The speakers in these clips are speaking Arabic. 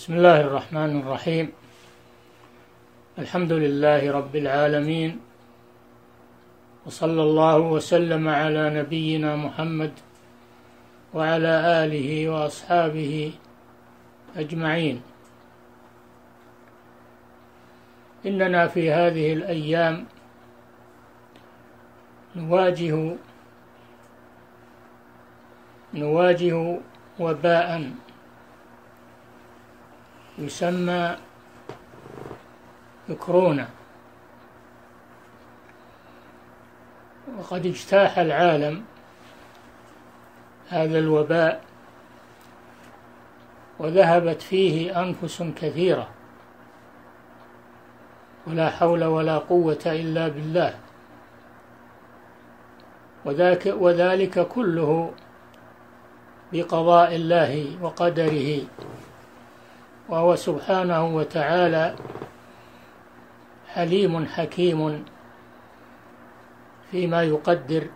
بسم الله الرحمن الرحيم. الحمد لله رب العالمين. وصلى الله وسلم على نبينا محمد وعلى آله وأصحابه أجمعين. إننا في هذه الأيام نواجه نواجه وباء يسمى كورونا وقد اجتاح العالم هذا الوباء وذهبت فيه أنفس كثيرة. ولا حول ولا قوة إلا بالله. وذاك وذلك كله بقضاء الله وقدره. وهو سبحانه وتعالى حليم حكيم فيما يقدر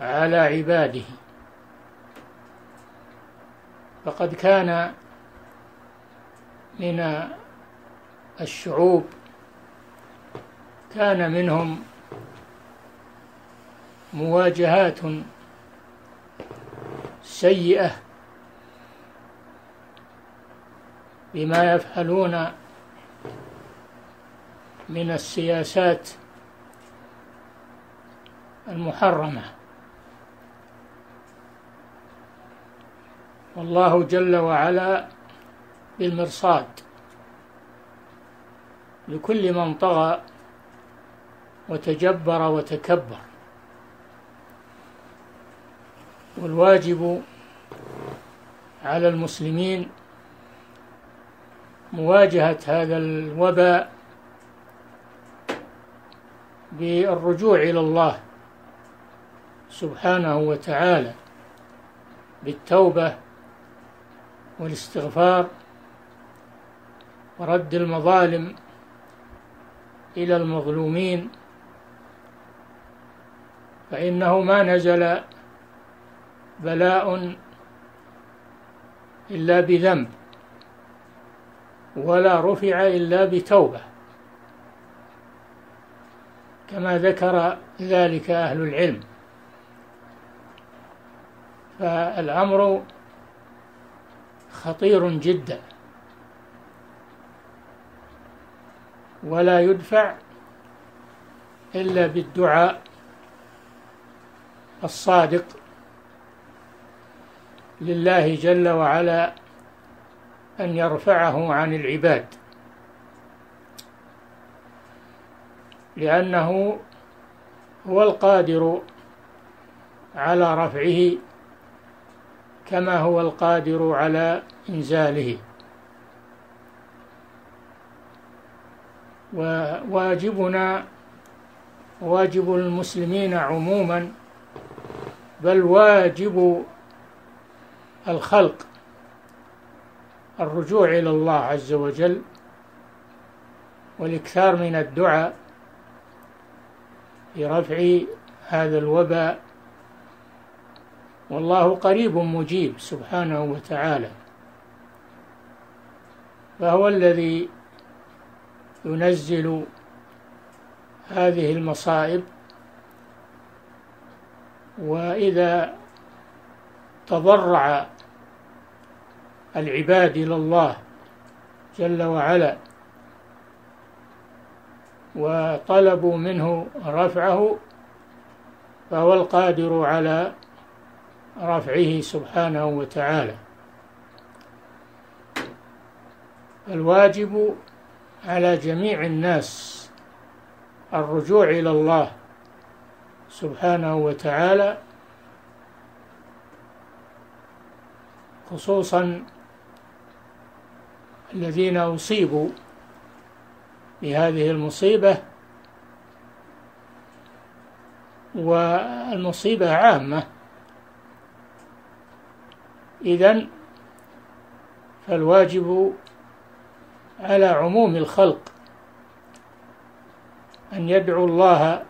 على عباده. فقد كان من الشعوب كان منهم مواجهات سيئة بما يفعلون من السياسات المحرمة. والله جل وعلا بالمرصاد لكل من طغى وتجبر وتكبر. والواجب على المسلمين مواجهة هذا الوباء بالرجوع إلى الله سبحانه وتعالى بالتوبة والاستغفار ورد المظالم إلى المظلومين فإنه ما نزل بلاء إلا بذنب. ولا رفع إلا بتوبة. كما ذكر ذلك أهل العلم. فالأمر خطير جدا. ولا يدفع إلا بالدعاء الصادق لله جل وعلا أن يرفعه عن العباد. لأنه هو القادر على رفعه كما هو القادر على إنزاله. وواجبنا واجب المسلمين عموما بل واجب الخلق الرجوع إلى الله عز وجل والإكثار من الدعاء برفع هذا الوباء. والله قريب مجيب سبحانه وتعالى. فهو الذي ينزل هذه المصائب. وإذا تضرع العباد إلى الله جل وعلا وطلبوا منه رفعه فهو القادر على رفعه سبحانه وتعالى. الواجب على جميع الناس الرجوع إلى الله سبحانه وتعالى خصوصا الذين أصيبوا بهذه المصيبة والمصيبة عامة. إذن فالواجب على عموم الخلق أن يدعوا الله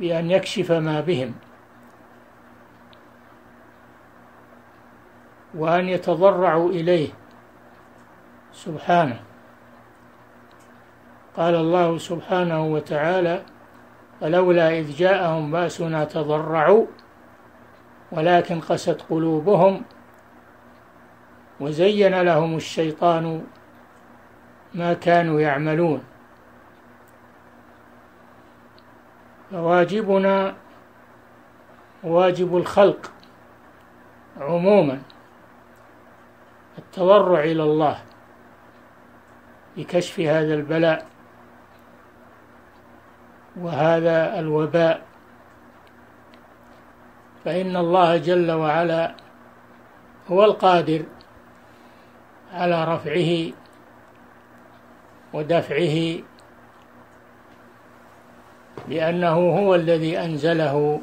بأن يكشف ما بهم وأن يتضرعوا إليه. سبحانه. قال الله سبحانه وتعالى فلولا إذ جاءهم بأسنا تضرعوا ولكن قست قلوبهم وزين لهم الشيطان ما كانوا يعملون. فواجبنا واجب الخلق عموما التضرع إلى الله. بكشف هذا البلاء وهذا الوباء. فإن الله جل وعلا هو القادر على رفعه ودفعه لأنه هو الذي أنزله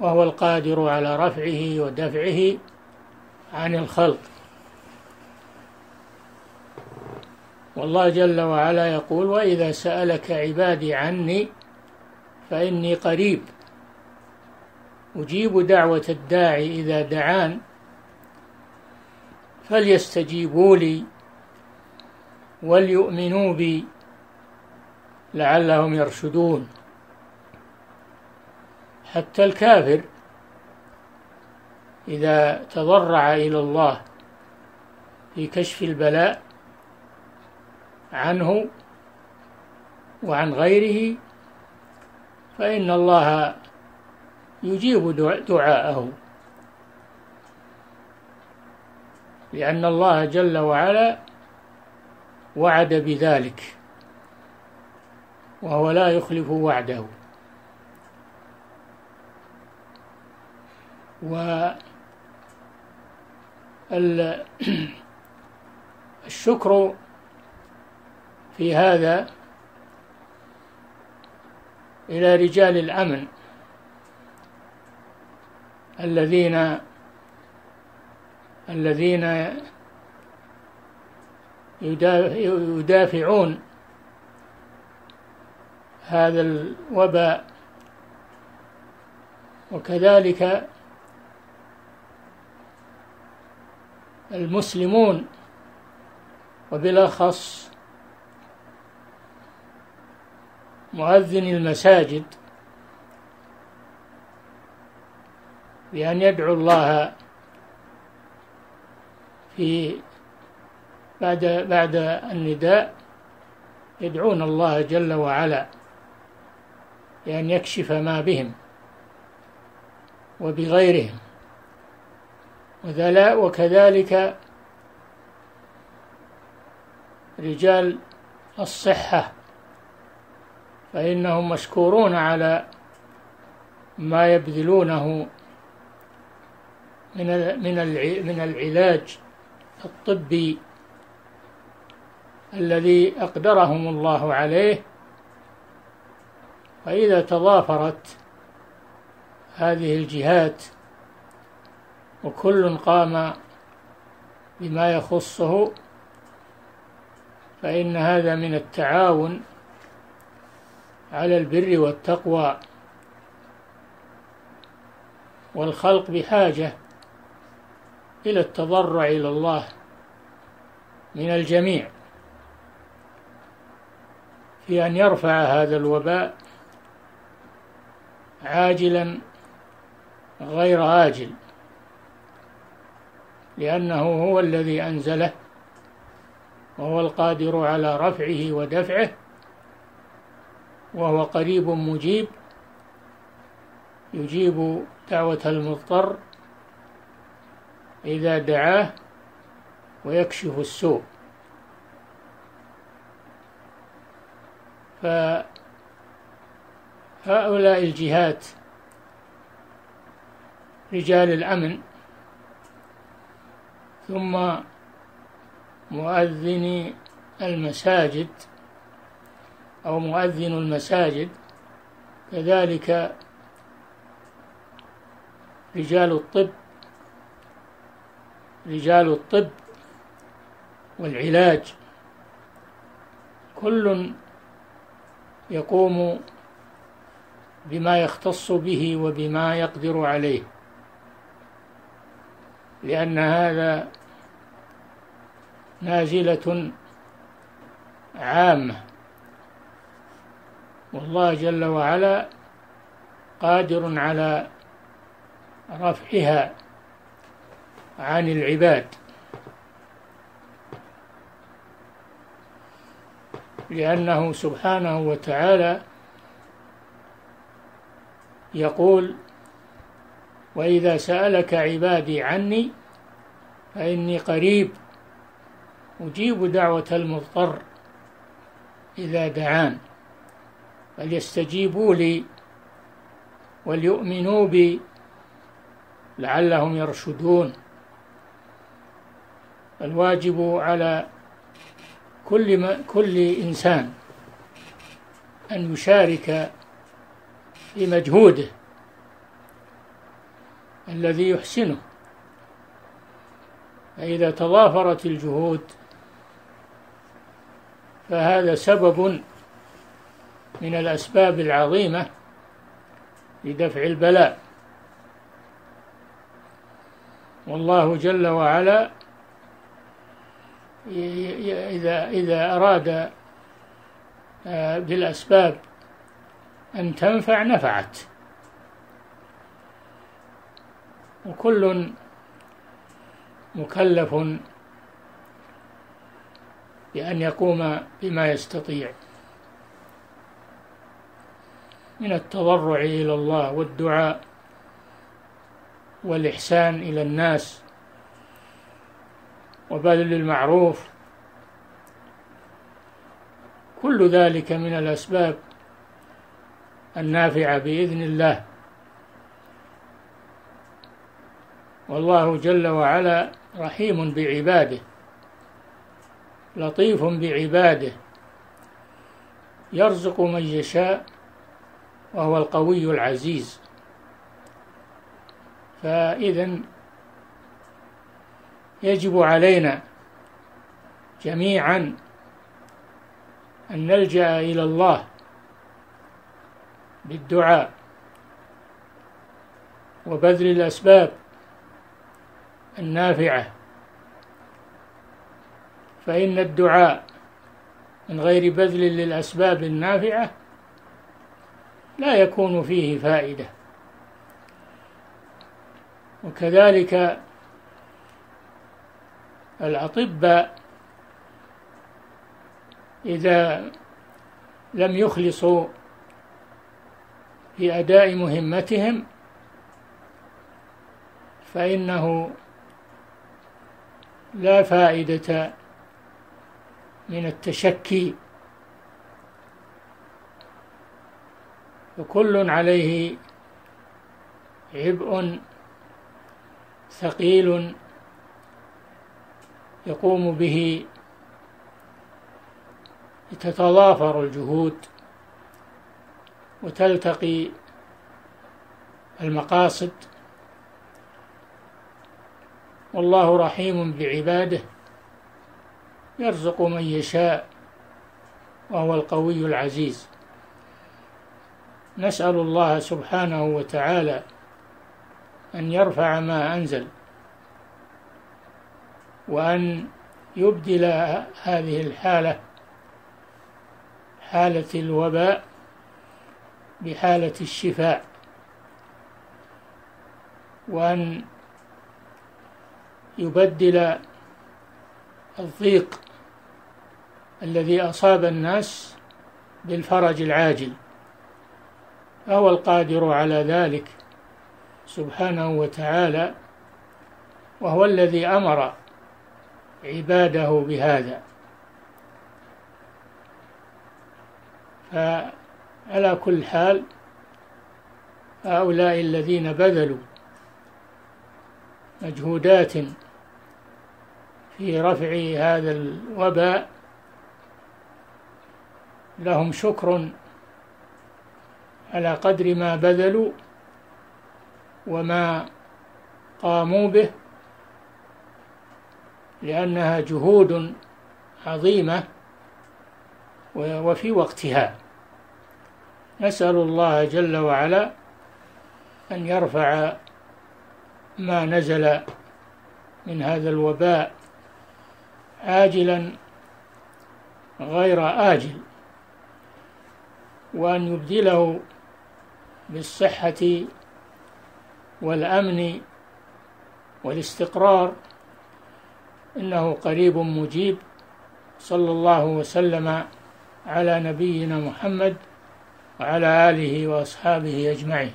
وهو القادر على رفعه ودفعه عن الخلق. والله جل وعلا يقول وإذا سألك عبادي عني فإني قريب. أجيب دعوة الداعي إذا دعان فليستجيبوا لي وليؤمنوا بي لعلهم يرشدون. حتى الكافر إذا تضرع إلى الله في كشف البلاء عنه وعن غيره فإن الله يجيب دعاءه. لأن الله جل وعلا وعد بذلك وهو لا يخلف وعده. و الشكر في هذا إلى رجال الأمن الذين الذين يدافعون هذا الوباء وكذلك المسلمون وبالأخص مؤذن المساجد بأن يدعو الله في بعد بعد النداء يدعون الله جل وعلا بأن يكشف ما بهم وبغيرهم وكذلك رجال الصحة فإنهم مشكورون على ما يبذلونه من من من العلاج الطبي الذي أقدرهم الله عليه. فإذا تضافرت هذه الجهات وكل قام بما يخصه فإن هذا من التعاون على البر والتقوى والخلق بحاجة إلى التضرع إلى الله من الجميع في أن يرفع هذا الوباء عاجلا غير آجل لأنه هو الذي أنزله وهو القادر على رفعه ودفعه وهو قريب مجيب يجيب دعوة المضطر إذا دعاه ويكشف السوء. فهؤلاء الجهات رجال الأمن ثم مؤذني المساجد أو مؤذن المساجد كذلك رجال الطب رجال الطب والعلاج كل يقوم بما يختص به وبما يقدر عليه. لأن هذا نازلة عامة. والله جل وعلا قادر على رفعها عن العباد. لأنه سبحانه وتعالى يقول وإذا سألك عبادي عني فإني قريب أجيب دعوة المضطر إذا دعان. فليستجيبوا لي وليؤمنوا بي لعلهم يرشدون. الواجب على كل ما كل إنسان أن يشارك في مجهوده الذي يحسنه. فإذا تضافرت الجهود فهذا سبب من الأسباب العظيمة لدفع البلاء. والله جل وعلا إذا إذا أراد آه، بالأسباب أن تنفع نفعت. وكل مكلف بأن يقوم بما يستطيع. من التضرع إلى الله والدعاء والإحسان إلى الناس وبذل المعروف. كل ذلك من الأسباب النافعة بإذن الله. والله جل وعلا رحيم بعباده لطيف بعباده يرزق من يشاء وهو القوي العزيز. فإذا يجب علينا جميعا أن نلجأ إلى الله بالدعاء وبذل الأسباب النافعة. فإن الدعاء من غير بذل للأسباب النافعة لا يكون فيه فائدة. وكذلك الأطباء إذا لم يخلصوا في أداء مهمتهم فإنه لا فائدة من التشكي وكل عليه عبء ثقيل يقوم به تتضافر الجهود وتلتقي المقاصد. والله رحيم بعباده يرزق من يشاء وهو القوي العزيز. نسأل الله سبحانه وتعالى أن يرفع ما أنزل وأن يبدل هذه الحالة حالة الوباء بحالة الشفاء وأن يبدل الضيق الذي أصاب الناس بالفرج العاجل. فهو القادر على ذلك سبحانه وتعالى وهو الذي أمر عباده بهذا. فعلى كل حال هؤلاء الذين بذلوا مجهودات في رفع هذا الوباء لهم شكر على قدر ما بذلوا وما قاموا به لأنها جهود عظيمة وفي وقتها. نسأل الله جل وعلا أن يرفع ما نزل من هذا الوباء عاجلا غير آجل وأن يبدله بالصحة والأمن والاستقرار إنه قريب مجيب. صلى الله وسلم على نبينا محمد وعلى آله وأصحابه أجمعين.